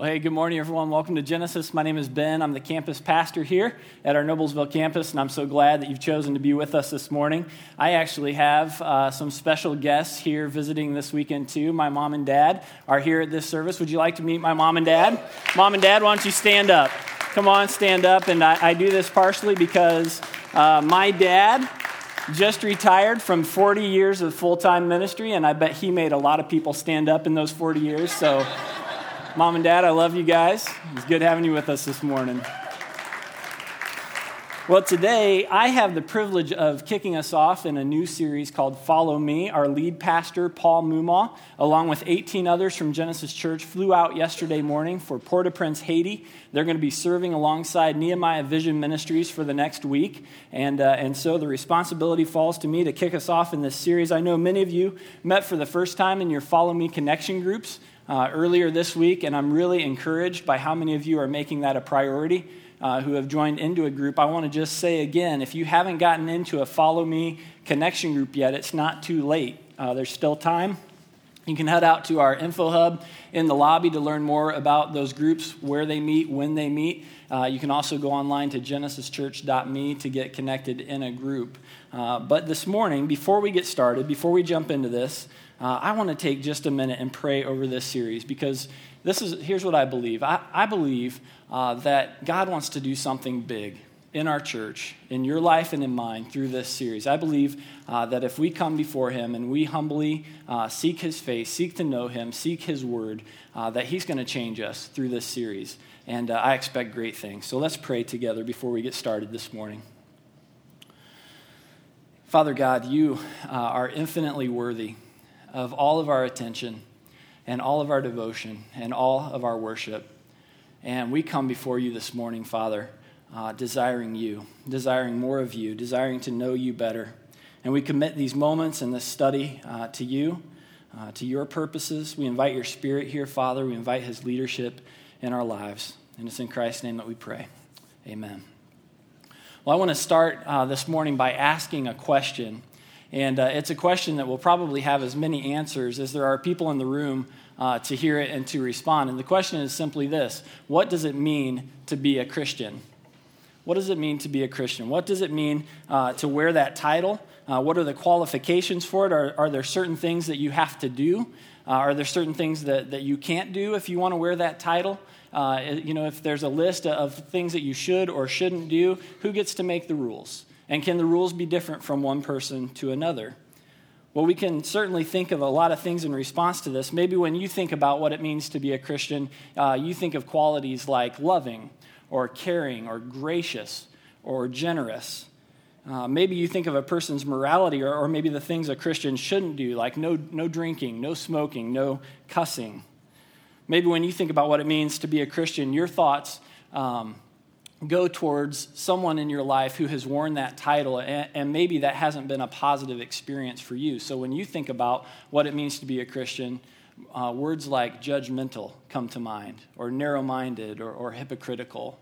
Well, hey, good morning, everyone. Welcome to Genesis. My name is Ben. I'm the campus pastor here at our Noblesville campus, and I'm so glad that you've chosen to be with us this morning. I actually have uh, some special guests here visiting this weekend, too. My mom and dad are here at this service. Would you like to meet my mom and dad? Mom and dad, why don't you stand up? Come on, stand up. And I, I do this partially because uh, my dad just retired from 40 years of full time ministry, and I bet he made a lot of people stand up in those 40 years. So, Mom and Dad, I love you guys. It's good having you with us this morning. Well, today I have the privilege of kicking us off in a new series called Follow Me. Our lead pastor, Paul Mumaw, along with 18 others from Genesis Church, flew out yesterday morning for Port au Prince, Haiti. They're going to be serving alongside Nehemiah Vision Ministries for the next week. And, uh, and so the responsibility falls to me to kick us off in this series. I know many of you met for the first time in your Follow Me connection groups uh, earlier this week, and I'm really encouraged by how many of you are making that a priority. Uh, who have joined into a group, I want to just say again if you haven't gotten into a Follow Me connection group yet, it's not too late. Uh, there's still time. You can head out to our info hub in the lobby to learn more about those groups, where they meet, when they meet. Uh, you can also go online to genesischurch.me to get connected in a group. Uh, but this morning, before we get started, before we jump into this, uh, I want to take just a minute and pray over this series because this is here's what I believe. I, I believe uh, that God wants to do something big in our church, in your life and in mine, through this series. I believe uh, that if we come before Him and we humbly uh, seek His face, seek to know Him, seek His word, uh, that He's going to change us through this series. And uh, I expect great things. So let's pray together before we get started this morning. Father God, you uh, are infinitely worthy of all of our attention and all of our devotion and all of our worship. And we come before you this morning, Father, uh, desiring you, desiring more of you, desiring to know you better. And we commit these moments and this study uh, to you, uh, to your purposes. We invite your spirit here, Father. We invite his leadership in our lives. And it's in Christ's name that we pray. Amen. Well, I want to start uh, this morning by asking a question and uh, it's a question that will probably have as many answers as there are people in the room uh, to hear it and to respond. And the question is simply this What does it mean to be a Christian? What does it mean to be a Christian? What does it mean uh, to wear that title? Uh, what are the qualifications for it? Are, are there certain things that you have to do? Uh, are there certain things that, that you can't do if you want to wear that title? Uh, you know, if there's a list of things that you should or shouldn't do, who gets to make the rules? And can the rules be different from one person to another? Well, we can certainly think of a lot of things in response to this. Maybe when you think about what it means to be a Christian, uh, you think of qualities like loving or caring or gracious or generous. Uh, maybe you think of a person's morality or, or, maybe the things a Christian shouldn't do, like no, no drinking, no smoking, no cussing. Maybe when you think about what it means to be a Christian, your thoughts um, go towards someone in your life who has worn that title, and, and, maybe that hasn't been a positive experience for you. So when you think about what it means to be a Christian, uh, words like judgmental come to mind, or narrow minded, or, or, hypocritical.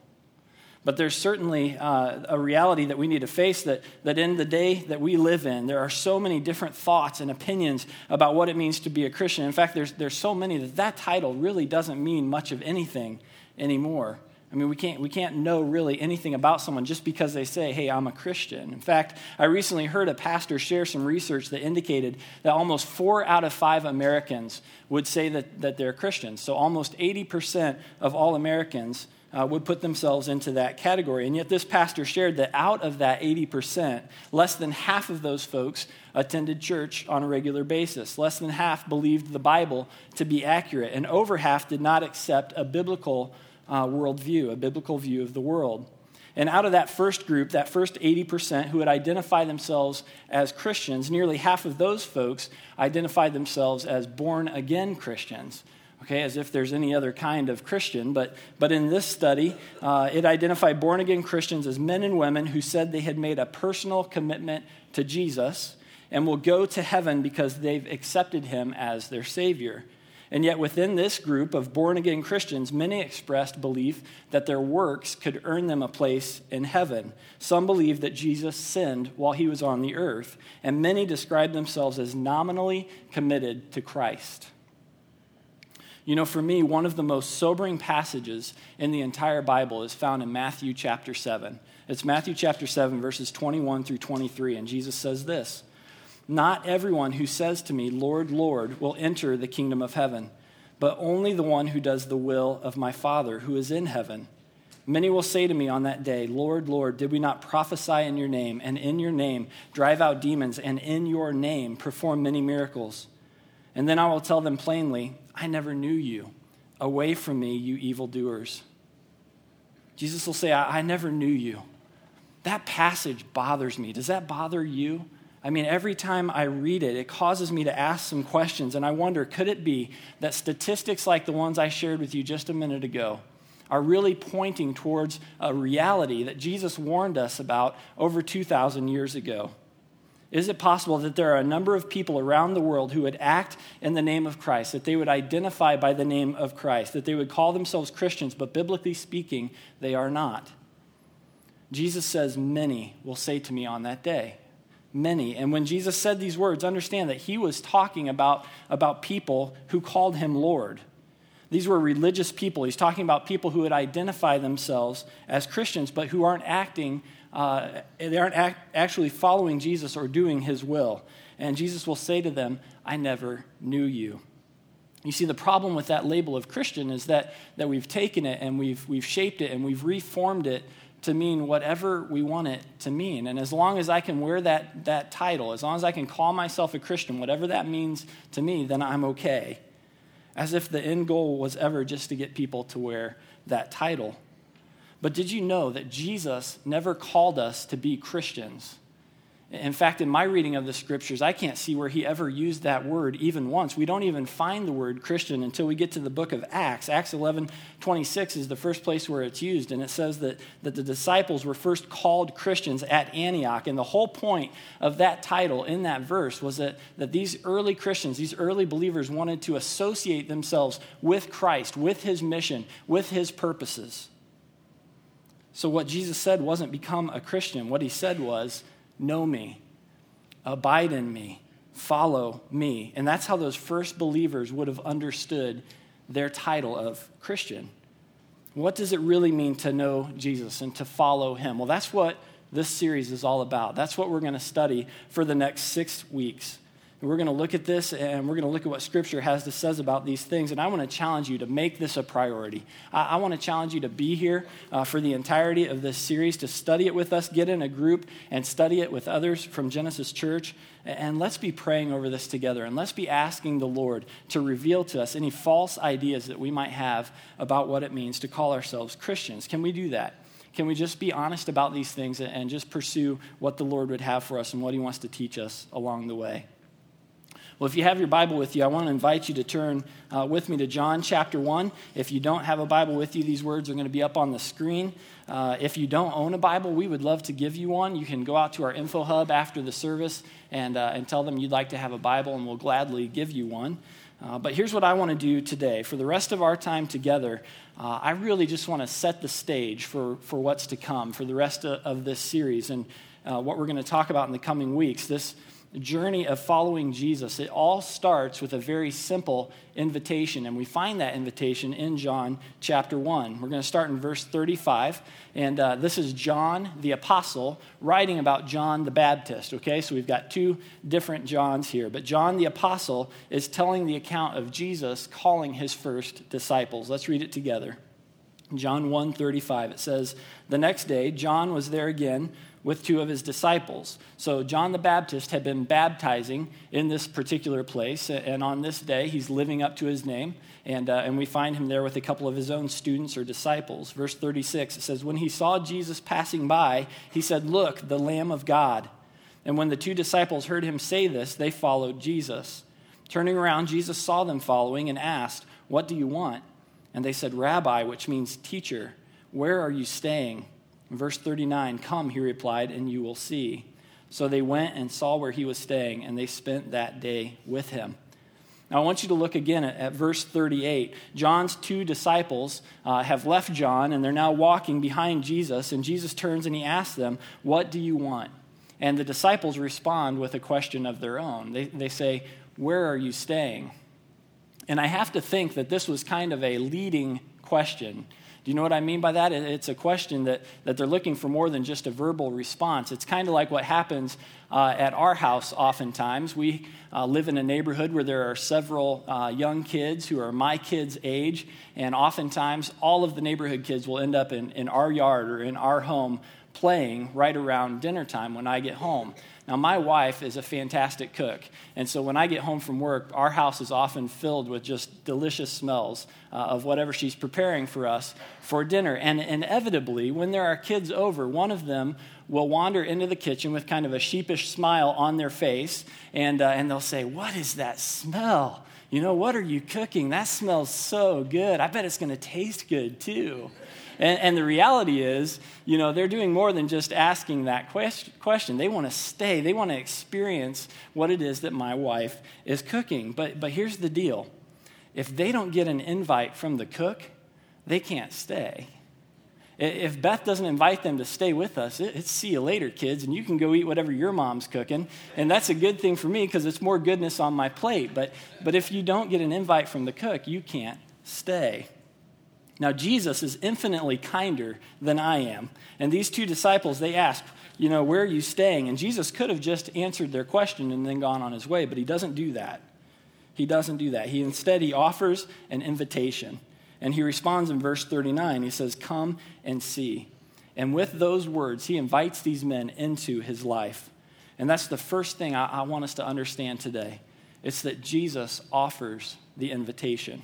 But there's certainly uh, a reality that we need to face that, that in the day that we live in, there are so many different thoughts and opinions about what it means to be a Christian. In fact, there's, there's so many that that title really doesn't mean much of anything anymore. I mean, we can't, we can't know really anything about someone just because they say, hey, I'm a Christian. In fact, I recently heard a pastor share some research that indicated that almost four out of five Americans would say that, that they're Christians. So almost 80% of all Americans uh, would put themselves into that category. And yet, this pastor shared that out of that 80%, less than half of those folks attended church on a regular basis. Less than half believed the Bible to be accurate. And over half did not accept a biblical uh, worldview, a biblical view of the world. And out of that first group, that first 80% who would identify themselves as Christians, nearly half of those folks identified themselves as born again Christians. Okay, as if there's any other kind of Christian. But, but in this study, uh, it identified born again Christians as men and women who said they had made a personal commitment to Jesus and will go to heaven because they've accepted him as their Savior. And yet, within this group of born again Christians, many expressed belief that their works could earn them a place in heaven. Some believed that Jesus sinned while he was on the earth, and many described themselves as nominally committed to Christ. You know, for me, one of the most sobering passages in the entire Bible is found in Matthew chapter 7. It's Matthew chapter 7, verses 21 through 23, and Jesus says this Not everyone who says to me, Lord, Lord, will enter the kingdom of heaven, but only the one who does the will of my Father who is in heaven. Many will say to me on that day, Lord, Lord, did we not prophesy in your name, and in your name drive out demons, and in your name perform many miracles? And then I will tell them plainly, I never knew you. Away from me, you evildoers. Jesus will say, I, I never knew you. That passage bothers me. Does that bother you? I mean, every time I read it, it causes me to ask some questions, and I wonder could it be that statistics like the ones I shared with you just a minute ago are really pointing towards a reality that Jesus warned us about over 2,000 years ago? Is it possible that there are a number of people around the world who would act in the name of Christ, that they would identify by the name of Christ, that they would call themselves Christians, but biblically speaking, they are not? Jesus says, Many will say to me on that day. Many. And when Jesus said these words, understand that he was talking about, about people who called him Lord. These were religious people. He's talking about people who would identify themselves as Christians, but who aren't acting uh, they aren't act, actually following Jesus or doing his will. And Jesus will say to them, I never knew you. You see, the problem with that label of Christian is that, that we've taken it and we've, we've shaped it and we've reformed it to mean whatever we want it to mean. And as long as I can wear that, that title, as long as I can call myself a Christian, whatever that means to me, then I'm okay. As if the end goal was ever just to get people to wear that title. But did you know that Jesus never called us to be Christians? In fact, in my reading of the scriptures, I can't see where he ever used that word even once. We don't even find the word Christian until we get to the book of Acts. Acts 11 26 is the first place where it's used, and it says that, that the disciples were first called Christians at Antioch. And the whole point of that title in that verse was that, that these early Christians, these early believers, wanted to associate themselves with Christ, with his mission, with his purposes. So, what Jesus said wasn't become a Christian. What he said was, Know me, abide in me, follow me. And that's how those first believers would have understood their title of Christian. What does it really mean to know Jesus and to follow him? Well, that's what this series is all about. That's what we're going to study for the next six weeks. We're going to look at this and we're going to look at what Scripture has to says about these things. And I want to challenge you to make this a priority. I, I want to challenge you to be here uh, for the entirety of this series, to study it with us, get in a group and study it with others from Genesis Church. And let's be praying over this together. And let's be asking the Lord to reveal to us any false ideas that we might have about what it means to call ourselves Christians. Can we do that? Can we just be honest about these things and just pursue what the Lord would have for us and what He wants to teach us along the way? Well, if you have your Bible with you, I want to invite you to turn uh, with me to John chapter 1. If you don't have a Bible with you, these words are going to be up on the screen. Uh, if you don't own a Bible, we would love to give you one. You can go out to our info hub after the service and, uh, and tell them you'd like to have a Bible, and we'll gladly give you one. Uh, but here's what I want to do today. For the rest of our time together, uh, I really just want to set the stage for, for what's to come for the rest of, of this series and uh, what we're going to talk about in the coming weeks. This journey of following Jesus, it all starts with a very simple invitation. And we find that invitation in John chapter 1. We're going to start in verse 35. And uh, this is John the Apostle writing about John the Baptist. Okay, so we've got two different Johns here. But John the Apostle is telling the account of Jesus calling his first disciples. Let's read it together. John 1:35 it says the next day John was there again with two of his disciples. So, John the Baptist had been baptizing in this particular place, and on this day, he's living up to his name. And, uh, and we find him there with a couple of his own students or disciples. Verse 36, it says, When he saw Jesus passing by, he said, Look, the Lamb of God. And when the two disciples heard him say this, they followed Jesus. Turning around, Jesus saw them following and asked, What do you want? And they said, Rabbi, which means teacher, where are you staying? Verse 39, Come, he replied, and you will see. So they went and saw where he was staying, and they spent that day with him. Now, I want you to look again at, at verse 38. John's two disciples uh, have left John, and they're now walking behind Jesus. And Jesus turns and he asks them, What do you want? And the disciples respond with a question of their own. They, they say, Where are you staying? And I have to think that this was kind of a leading question. Do you know what I mean by that? It's a question that, that they're looking for more than just a verbal response. It's kind of like what happens uh, at our house oftentimes. We uh, live in a neighborhood where there are several uh, young kids who are my kids' age, and oftentimes all of the neighborhood kids will end up in, in our yard or in our home playing right around dinner time when I get home. Now, my wife is a fantastic cook, and so when I get home from work, our house is often filled with just delicious smells uh, of whatever she's preparing for us for dinner. And inevitably, when there are kids over, one of them will wander into the kitchen with kind of a sheepish smile on their face, and, uh, and they'll say, What is that smell? You know, what are you cooking? That smells so good. I bet it's going to taste good too. And, and, the reality is, you know, they're doing more than just asking that question. They want to stay, they want to experience what it is that my wife is cooking. But, but here's the deal if they don't get an invite from the cook, they can't stay. If Beth doesn't invite them to stay with us, it's see you later, kids, and you can go eat whatever your mom's cooking. And that's a good thing for me because it's more goodness on my plate. But, but if you don't get an invite from the cook, you can't stay. Now, Jesus is infinitely kinder than I am. And these two disciples, they ask, you know, where are you staying? And Jesus could have just answered their question and then gone on his way, but he doesn't do that. He doesn't do that. He instead he offers an invitation. And he responds in verse 39. He says, "Come and see." And with those words, he invites these men into his life. And that's the first thing I, I want us to understand today. It's that Jesus offers the invitation.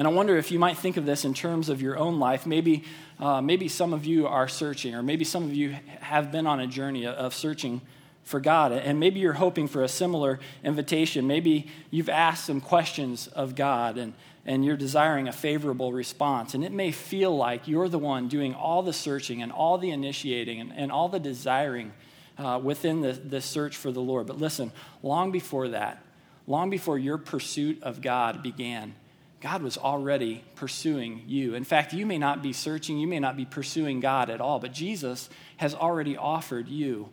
And I wonder if you might think of this in terms of your own life. Maybe, uh, maybe some of you are searching, or maybe some of you have been on a journey of searching for God. And maybe you're hoping for a similar invitation. Maybe you've asked some questions of God and, and you're desiring a favorable response. And it may feel like you're the one doing all the searching and all the initiating and, and all the desiring uh, within the, the search for the Lord. But listen, long before that, long before your pursuit of God began, God was already pursuing you. In fact, you may not be searching, you may not be pursuing God at all, but Jesus has already offered you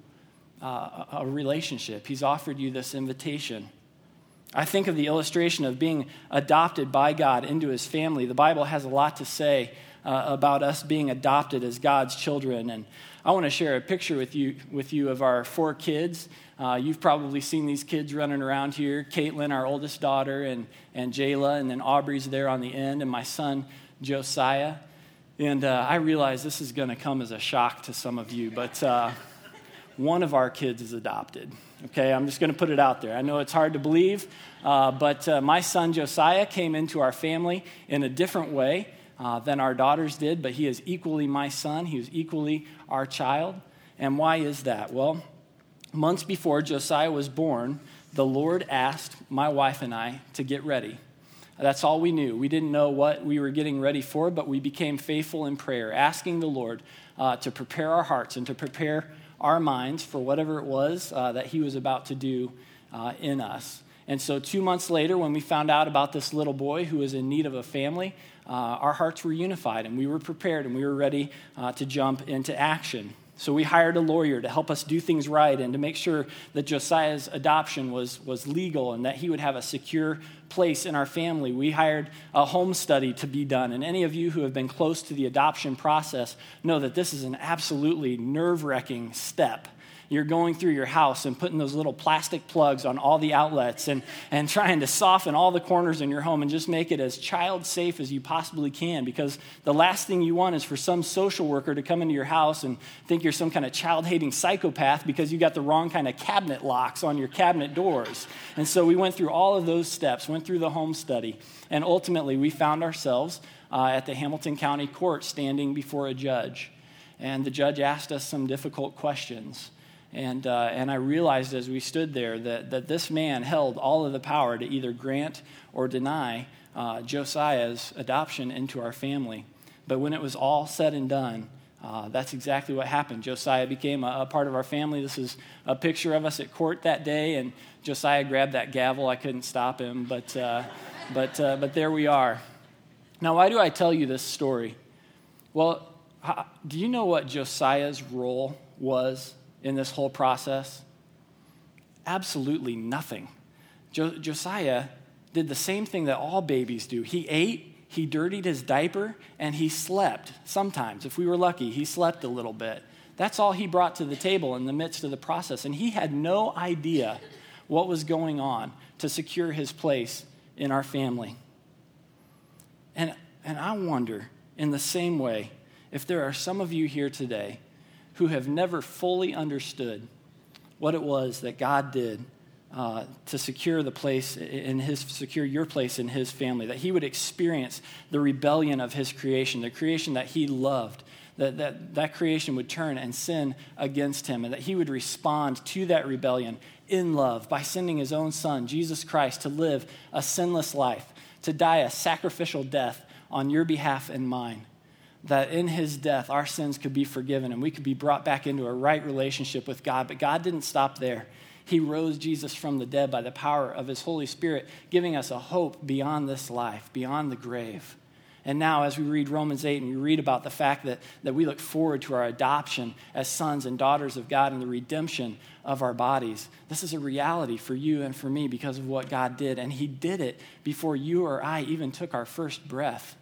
uh, a relationship. He's offered you this invitation. I think of the illustration of being adopted by God into his family. The Bible has a lot to say uh, about us being adopted as God's children. And I want to share a picture with you, with you of our four kids. Uh, you've probably seen these kids running around here Caitlin, our oldest daughter, and, and Jayla, and then Aubrey's there on the end, and my son, Josiah. And uh, I realize this is going to come as a shock to some of you, but uh, one of our kids is adopted. Okay, I'm just going to put it out there. I know it's hard to believe, uh, but uh, my son Josiah came into our family in a different way uh, than our daughters did, but he is equally my son. He is equally our child. And why is that? Well, months before Josiah was born, the Lord asked my wife and I to get ready. That's all we knew. We didn't know what we were getting ready for, but we became faithful in prayer, asking the Lord uh, to prepare our hearts and to prepare our minds for whatever it was uh, that He was about to do uh, in us. And so, two months later, when we found out about this little boy who was in need of a family, uh, our hearts were unified and we were prepared and we were ready uh, to jump into action. So we hired a lawyer to help us do things right and to make sure that Josiah's adoption was, was legal and that he would have a secure place in our family. We hired a home study to be done. And any of you who have been close to the adoption process know that this is an absolutely nerve wracking step you're going through your house and putting those little plastic plugs on all the outlets and, and trying to soften all the corners in your home and just make it as child safe as you possibly can because the last thing you want is for some social worker to come into your house and think you're some kind of child hating psychopath because you got the wrong kind of cabinet locks on your cabinet doors. And so we went through all of those steps, went through the home study, and ultimately we found ourselves uh, at the Hamilton County Court standing before a judge. And the judge asked us some difficult questions. And, uh, and I realized as we stood there that, that this man held all of the power to either grant or deny uh, Josiah's adoption into our family. But when it was all said and done, uh, that's exactly what happened. Josiah became a, a, part of our family. This is a picture of us at court that day, and Josiah grabbed that gavel. I couldn't stop him, but, uh, but, uh, but there we are. Now, why do I tell you this story? Well, do you know what Josiah's role was in this whole process? Absolutely nothing. Jo- Josiah did the same thing that all babies do. He ate, he dirtied his diaper, and he slept. Sometimes, if we were lucky, he slept a little bit. That's all he brought to the table in the midst of the process. And he had no idea what was going on to secure his place in our family. And, and I wonder, in the same way, if there are some of you here today who have never fully understood what it was that God did uh, to secure the place in his secure your place in his family that he would experience the rebellion of his creation the creation that he loved that, that that creation would turn and sin against him and that he would respond to that rebellion in love by sending his own son jesus christ to live a sinless life to die a sacrificial death on your behalf and mine that in his death our sins could be forgiven and we could be brought back into a right relationship with god but god didn't stop there he rose Jesus from the dead by the power of his Holy Spirit, giving us a hope beyond this life, beyond the grave. And now, as we read Romans 8 and we read about the fact that, that we look forward to our adoption as sons and daughters of God and the redemption of our bodies, this is a reality for you and for me because of what God did. And He did it before you or I even took our first breath.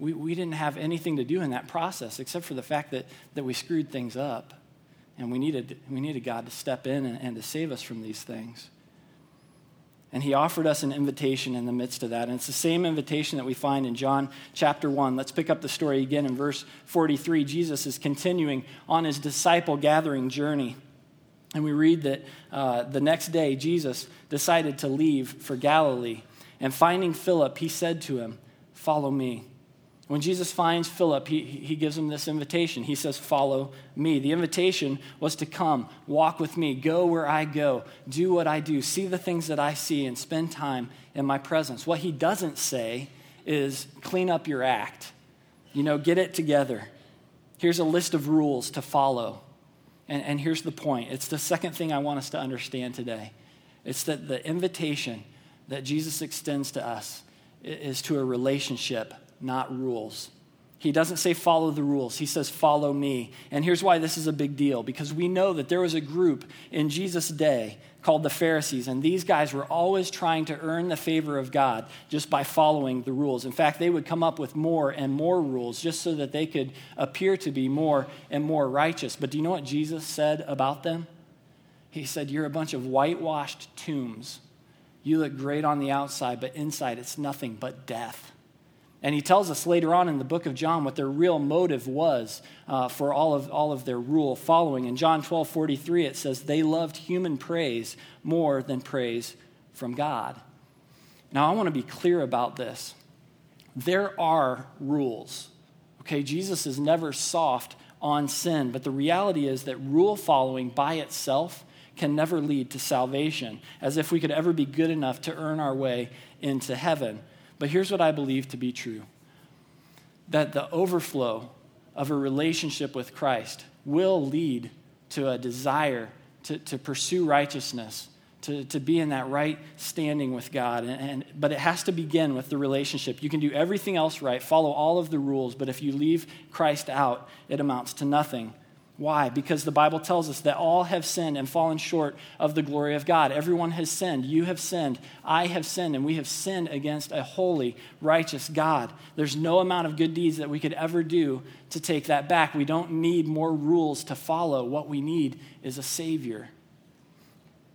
We, we didn't have anything to do in that process except for the fact that, that we screwed things up. And we needed, we needed God to step in and, and to save us from these things. And he offered us an invitation in the midst of that. And it's the same invitation that we find in John chapter 1. Let's pick up the story again in verse 43. Jesus is continuing on his disciple gathering journey. And we read that uh, the next day, Jesus decided to leave for Galilee. And finding Philip, he said to him, Follow me. When Jesus finds Philip, he, he gives him this invitation. He says, Follow me. The invitation was to come, walk with me, go where I go, do what I do, see the things that I see, and spend time in my presence. What he doesn't say is clean up your act, you know, get it together. Here's a list of rules to follow. And, and here's the point it's the second thing I want us to understand today it's that the invitation that Jesus extends to us is to a relationship not rules. He doesn't say follow the rules. He says follow me. And here's why this is a big deal because we know that there was a group in Jesus' day called the Pharisees, and these guys were always trying to earn the favor of God just by following the rules. In fact, they would come up with more and more rules just so that they could appear to be more and more righteous. But do you know what Jesus said about them? He said, You're a bunch of whitewashed tombs. You look great on the outside, but inside it's nothing but death. And he tells us later on in the book of John what their real motive was uh, for all of, all of their rule following. In John 12 43, it says, They loved human praise more than praise from God. Now, I want to be clear about this. There are rules. Okay, Jesus is never soft on sin, but the reality is that rule following by itself can never lead to salvation, as if we could ever be good enough to earn our way into heaven. But here's what I believe to be true that the overflow of a relationship with Christ will lead to a desire to, to pursue righteousness, to, to be in that right standing with God. And, and, but it has to begin with the relationship. You can do everything else right, follow all of the rules, but if you leave Christ out, it amounts to nothing. Why? Because the Bible tells us that all have sinned and fallen short of the glory of God. Everyone has sinned. You have sinned. I have sinned, and we have sinned against a holy, righteous God. There's no amount of good deeds that we could ever do to take that back. We don't need more rules to follow. What we need is a Savior.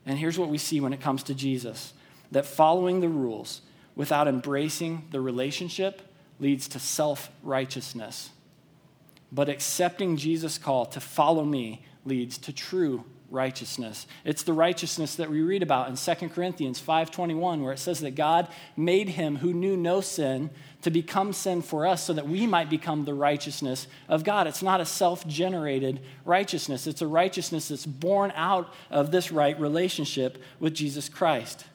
And here's what we see when it comes to Jesus that following the rules without embracing the relationship leads to self righteousness. But accepting Jesus' call to follow me leads to true righteousness. It's the righteousness that we read about in 2 Corinthians 5:21 where it says that God made him who knew no sin to become sin for us so that we might become the righteousness of God. It's not a self-generated righteousness. It's a righteousness that's born out of this right relationship with Jesus Christ.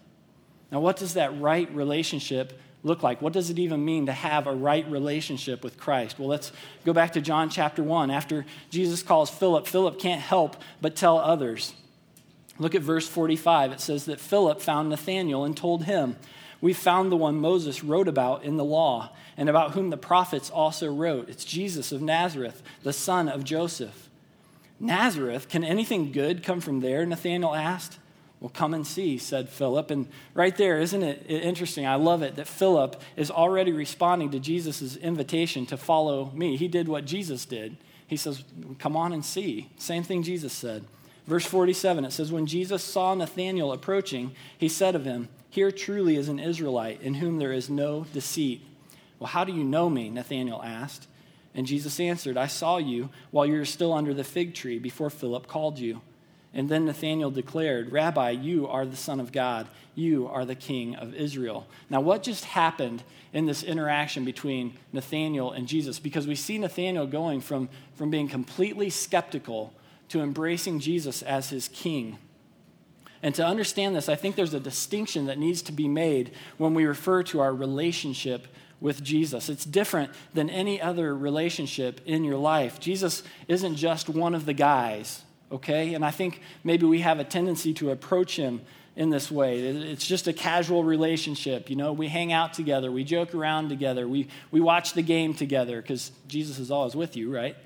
Now what does that right relationship look like? What does it even mean to have a right relationship with Christ? Well, let's go back to John chapter 1. After Jesus calls Philip, Philip can't help but tell others. Look at verse 45. It says that Philip found Nathanael and told him, We found the one Moses wrote about in the law, and about whom the prophets also wrote. It's Jesus of Nazareth, the son of Joseph. Nazareth, can anything good come from there? Nathanael asked. Well, come and see, said Philip. And right there, isn't it interesting? I love it that Philip is already responding to Jesus' invitation to follow me. He did what Jesus did. He says, Come on and see. Same thing Jesus said. Verse 47, it says, When Jesus saw Nathanael approaching, he said of him, Here truly is an Israelite in whom there is no deceit. Well, how do you know me? Nathanael asked. And Jesus answered, I saw you while you were still under the fig tree before Philip called you. And then Nathanael declared, Rabbi, you are the Son of God. You are the King of Israel. Now, what just happened in this interaction between Nathanael and Jesus? Because we see Nathanael going from, from being completely skeptical to embracing Jesus as his king. And to understand this, I think there's a distinction that needs to be made when we refer to our relationship with Jesus. It's different than any other relationship in your life. Jesus isn't just one of the guys okay? And I think maybe we have a tendency to approach him in this way. It's just a casual relationship. You know, we hang out together, we joke around together, we, we watch the game together because Jesus is always with you, right?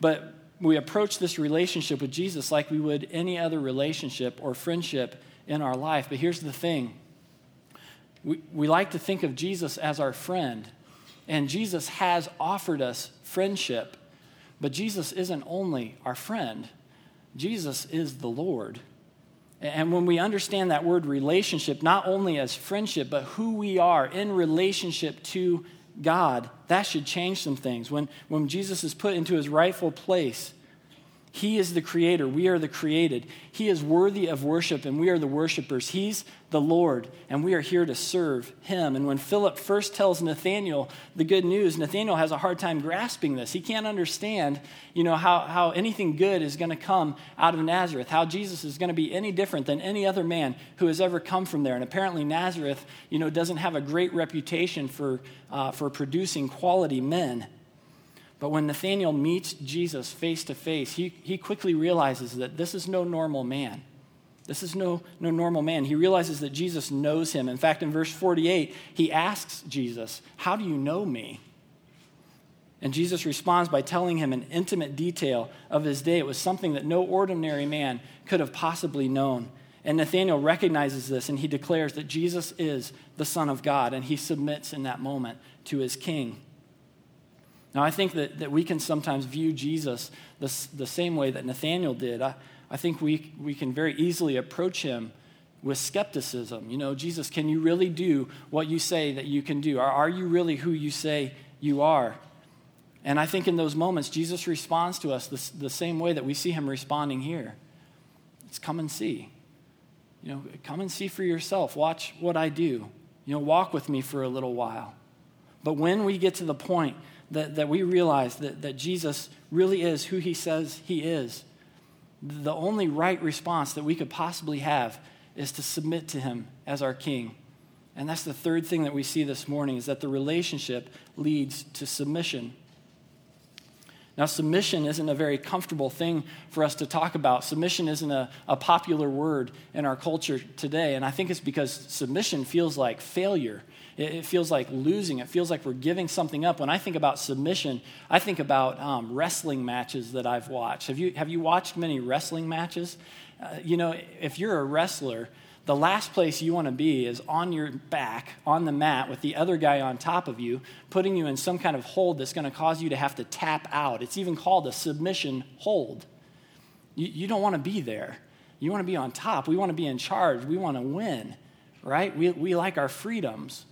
But we approach this relationship with Jesus like we would any other relationship or friendship in our life. But here's the thing we, we like to think of Jesus as our friend, and Jesus has offered us friendship. But Jesus isn't only our friend, Jesus is the Lord. And when we understand that word relationship, not only as friendship, but who we are in relationship to God, that should change some things. When, when Jesus is put into his rightful place, he is the creator. We are the created. He is worthy of worship, and we are the worshipers. He's the Lord, and we are here to serve him. And when Philip first tells Nathanael the good news, Nathanael has a hard time grasping this. He can't understand, you know, how, how anything good is going to come out of Nazareth, how Jesus is going to be any different than any other man who has ever come from there. And apparently Nazareth, you know, doesn't have a great reputation for, uh, for producing quality men. But when Nathanael meets Jesus face to face, he, he quickly realizes that this is no normal man. This is no, no normal man. He realizes that Jesus knows him. In fact, in verse 48, he asks Jesus, How do you know me? And Jesus responds by telling him an intimate detail of his day. It was something that no ordinary man could have possibly known. And Nathanael recognizes this and he declares that Jesus is the Son of God, and he submits in that moment to his king. Now, I think that, that we can sometimes view Jesus the, the same way that Nathanael did. I, I think we, we can very easily approach him with skepticism. You know, Jesus, can you really do what you say that you can do? Are, are you really who you say you are? And I think in those moments, Jesus responds to us the, the same way that we see him responding here. It's come and see. You know, come and see for yourself. Watch what I do. You know, walk with me for a little while. But when we get to the point that, that we realize that, that Jesus really is who he says he is, the only right response that we could possibly have is to submit to him as our king. And that's the third thing that we see this morning is that the relationship leads to submission. Now, submission isn't a very comfortable thing for us to talk about. Submission isn't a, a popular word in our culture today. And I think it's because submission feels like failure. It, it feels like losing. It feels like we're giving something up. When I think about submission, I think about um, wrestling matches that I've watched. Have you, have you watched many wrestling matches? Uh, you know, if you're a wrestler, the last place you want to be is on your back on the mat with the other guy on top of you, putting you in some kind of hold that's going to cause you to have to tap out. It's even called a submission hold. You, you don't want to be there. You want to be on top. We want to be in charge. We want to win, right? We, we like our freedoms.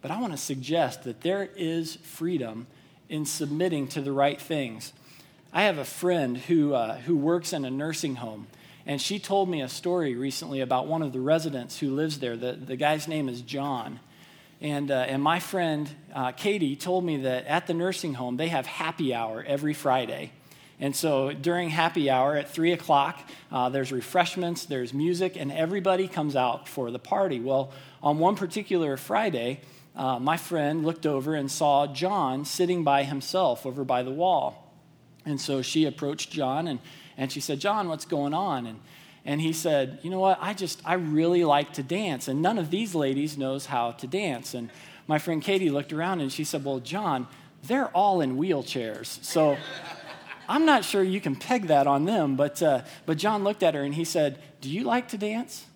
But I want to suggest that there is freedom in submitting to the right things. I have a friend who, uh, who works in a nursing home and she told me a story recently about one of the residents who lives there. The, the guy's name is John. And, uh, and my friend uh, Katie told me that at the nursing home, they have happy hour every Friday. And so during happy hour at 3 o'clock, uh, there's refreshments, there's music, and everybody comes out for the party. Well, on one particular Friday, uh, my friend looked over and saw John sitting by himself over by the wall. And so she approached John and and she said, John, what's going on? And, and he said, You know what? I just, I really like to dance. And none of these ladies knows how to dance. And my friend Katie looked around and she said, Well, John, they're all in wheelchairs. So I'm not sure you can peg that on them, but, uh, but John looked at her and he said, Do you like to dance?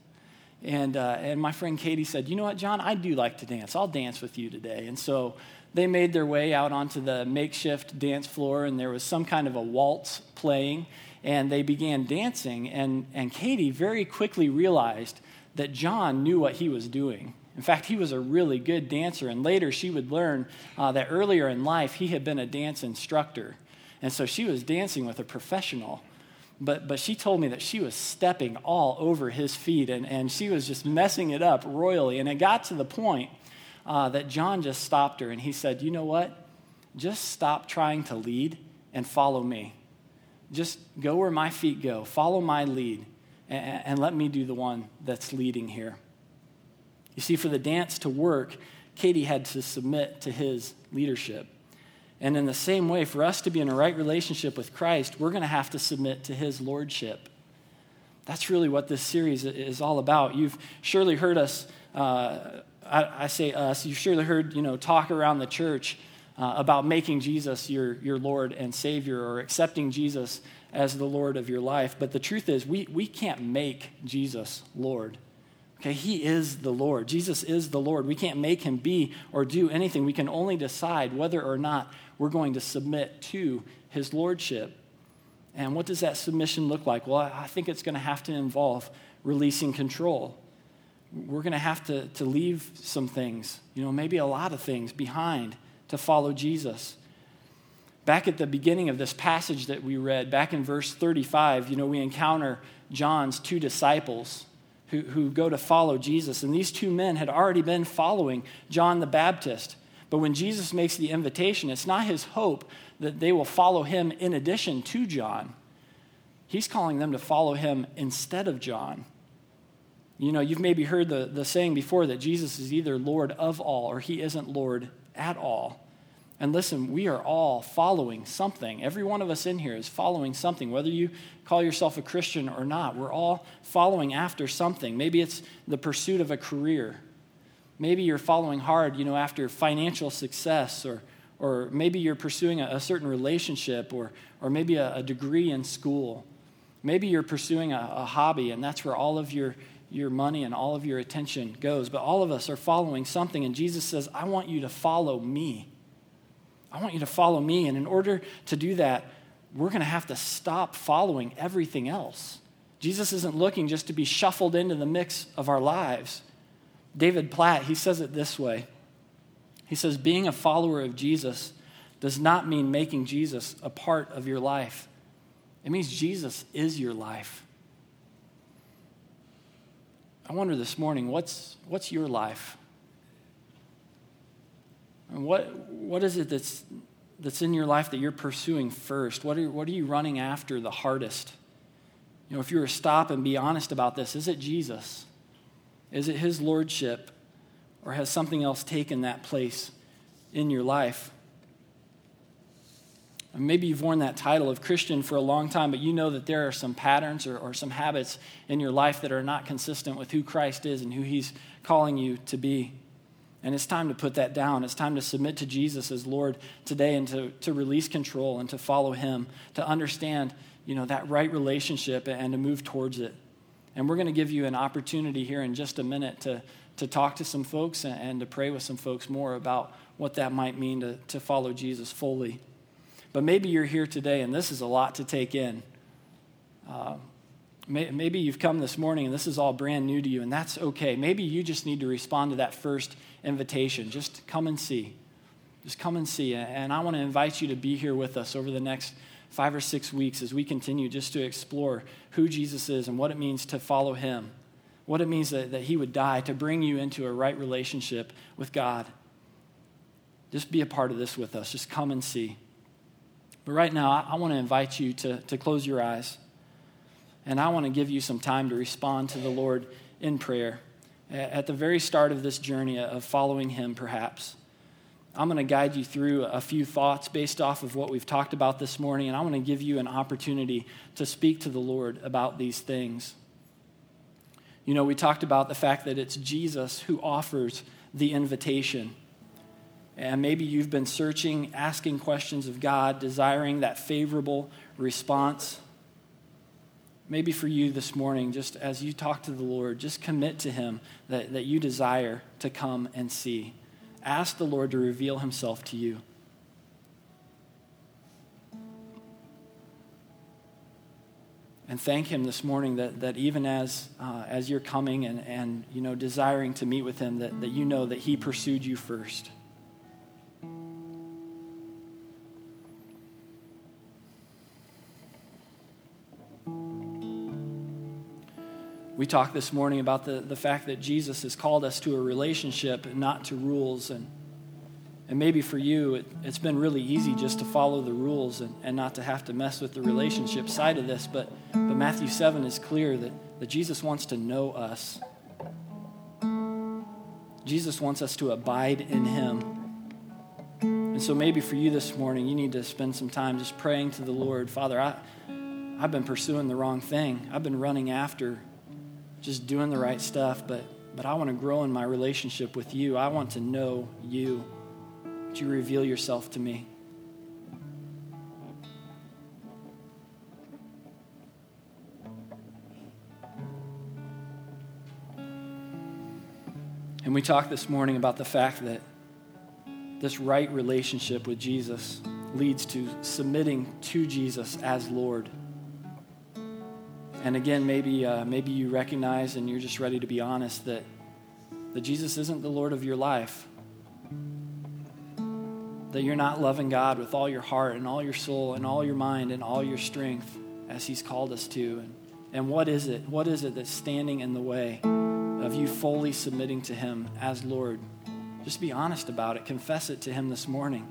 And, uh, and my friend Katie said, You know what, John? I do like to dance. I'll dance with you today. And so they made their way out onto the makeshift dance floor, and there was some kind of a waltz playing, and they began dancing. And, and Katie very quickly realized that John knew what he was doing. In fact, he was a really good dancer, and later she would learn uh, that earlier in life he had been a dance instructor. And so she was dancing with a professional. But, but she told me that she was stepping all over his feet and, and she was just messing it up royally. And it got to the point uh, that John just stopped her and he said, You know what? Just stop trying to lead and follow me. Just go where my feet go, follow my lead, and, and let me do the one that's leading here. You see, for the dance to work, Katie had to submit to his leadership. And in the same way, for us to be in a right relationship with Christ, we're going to have to submit to his lordship. That's really what this series is all about. You've surely heard us, uh, I, I, say us, you've surely heard, you know, talk around the church uh, about making Jesus your, your Lord and Savior or accepting Jesus as the Lord of your life. But the truth is, we, we can't make Jesus Lord. Okay, he is the Lord. Jesus is the Lord. We can't make him be or do anything. We can only decide whether or not we're going to submit to his lordship. And what does that submission look like? Well, I think it's going to have to involve releasing control. We're going to have to, to leave some things, you know, maybe a lot of things behind to follow Jesus. Back at the beginning of this passage that we read, back in verse 35, you know, we encounter John's two disciples who, who go to follow Jesus. And these two men had already been following John the Baptist. But when Jesus makes the invitation, it's not his hope that they will follow him in addition to John. He's calling them to follow him instead of John. You know, you've maybe heard the, the saying before that Jesus is either Lord of all or he isn't Lord at all. And listen, we are all following something. Every one of us in here is following something, whether you call yourself a Christian or not. We're all following after something. Maybe it's the pursuit of a career. Maybe you're following hard, you know, after financial success, or, or maybe you're pursuing a, a certain relationship, or, or maybe a, a, degree in school. Maybe you're pursuing a, a hobby, and that's where all of your, your money and all of your attention goes. But all of us are following something, and Jesus says, I want you to follow me. I want you to follow me. And in order to do that, we're going to have to stop following everything else. Jesus isn't looking just to be shuffled into the mix of our lives. David Platt, he says it this way He says, Being a follower of Jesus does not mean making Jesus a part of your life, it means Jesus is your life. I wonder this morning, what's, what's your life? And what, what is it that's, that's in your life that you're pursuing first? What are, what are you running after the hardest? You know, if you were to stop and be honest about this, is it Jesus? Is it his lordship? Or has something else taken that place in your life? Maybe you've worn that title of Christian for a long time, but you know that there are some patterns or, or some habits in your life that are not consistent with who Christ is and who he's calling you to be. And it's time to put that down. It's time to submit to Jesus as Lord today and to, to release control and to follow Him, to understand you know, that right relationship and to move towards it. And we're going to give you an opportunity here in just a minute to, to talk to some folks and, and to pray with some folks more about what that might mean to, to follow Jesus fully. But maybe you're here today and this is a lot to take in. Uh, maybe you've come this morning and this is all brand new to you, and that's okay. Maybe you just need to respond to that first invitation. Just come and see. Just come and see. And I want to invite you to be here with us over the next five or six weeks as we continue just to explore who Jesus is and what it means to follow him, what it means that, that he would die to bring you into a right relationship with God. Just be a part of this with us. Just come and see. But right now, I, I want to invite you to, to close your eyes. And I want to give you some time to respond to the Lord in prayer at the very start of this journey of following Him, perhaps. I'm going to guide you through a few thoughts based off of what we've talked about this morning, and I want to give you an opportunity to speak to the Lord about these things. You know, we talked about the fact that it's Jesus who offers the invitation. And maybe you've been searching, asking questions of God, desiring that favorable response. Maybe for you this morning, just as you talk to the Lord, just commit to Him that, that you desire to come and see. Ask the Lord to reveal Himself to you. and thank him this morning that, that even as, uh, as you're coming and, and you know, desiring to meet with him, that, that you know that he pursued you first. We talked this morning about the, the fact that Jesus has called us to a relationship and not to rules. And, and maybe for you, it, has been really easy just to follow the rules and, and not to have to mess with the relationship side of this. But, but Matthew 7 is clear that, that Jesus wants to know us. Jesus wants us to abide in him. And so maybe for you this morning, you need to spend some time just praying to the Lord Father, I, I've been pursuing the wrong thing. I've been running after just doing the right stuff, but, but I want to grow in my relationship with you. I want to know you. Would you reveal yourself to me? And we talked this morning about the fact that this right relationship with Jesus leads to submitting to Jesus as Lord. And again, maybe, uh, maybe you recognize and you're just ready to be honest that, that Jesus isn't the Lord of your life. That you're not loving God with all your heart and all your soul and all your mind and all your strength as He's called us to. And, and what is it? What is it that's standing in the way of you fully submitting to Him as Lord? Just be honest about it. Confess it to Him this morning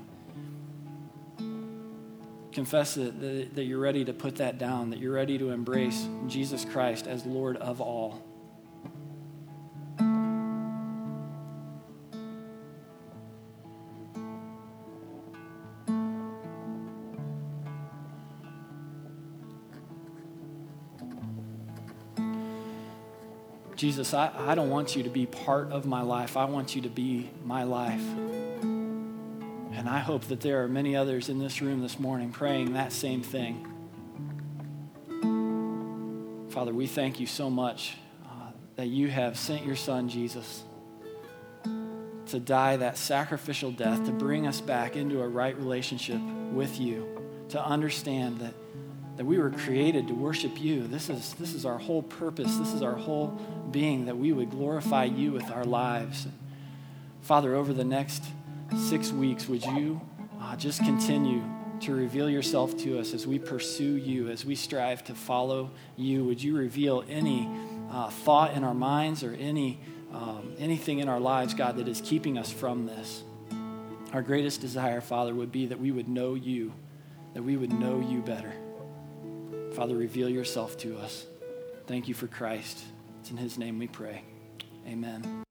confess that, that, that, you're ready to put that down, that you're ready to embrace Jesus Christ as Lord of all. Jesus, I, I don't want you to be part of my life. I want you to be my life. And I hope that there are many others in this room this morning praying that same thing. Father, we thank you so much uh, that you have sent your son, Jesus, to die that sacrificial death, to bring us back into a right relationship with you, to understand that, that we were created to worship you. This is, this is our whole purpose, this is our whole being, that we would glorify you with our lives. Father, over the next six weeks, would you uh, just continue to reveal yourself to us as we pursue you, as we strive to follow you? Would you reveal any uh, thought in our minds or any um, anything in our lives, God, that is keeping us from this? Our greatest desire, Father, would be that we would know you, that we would know you better. Father, reveal yourself to us. Thank you for Christ. It's in his name we pray. Amen.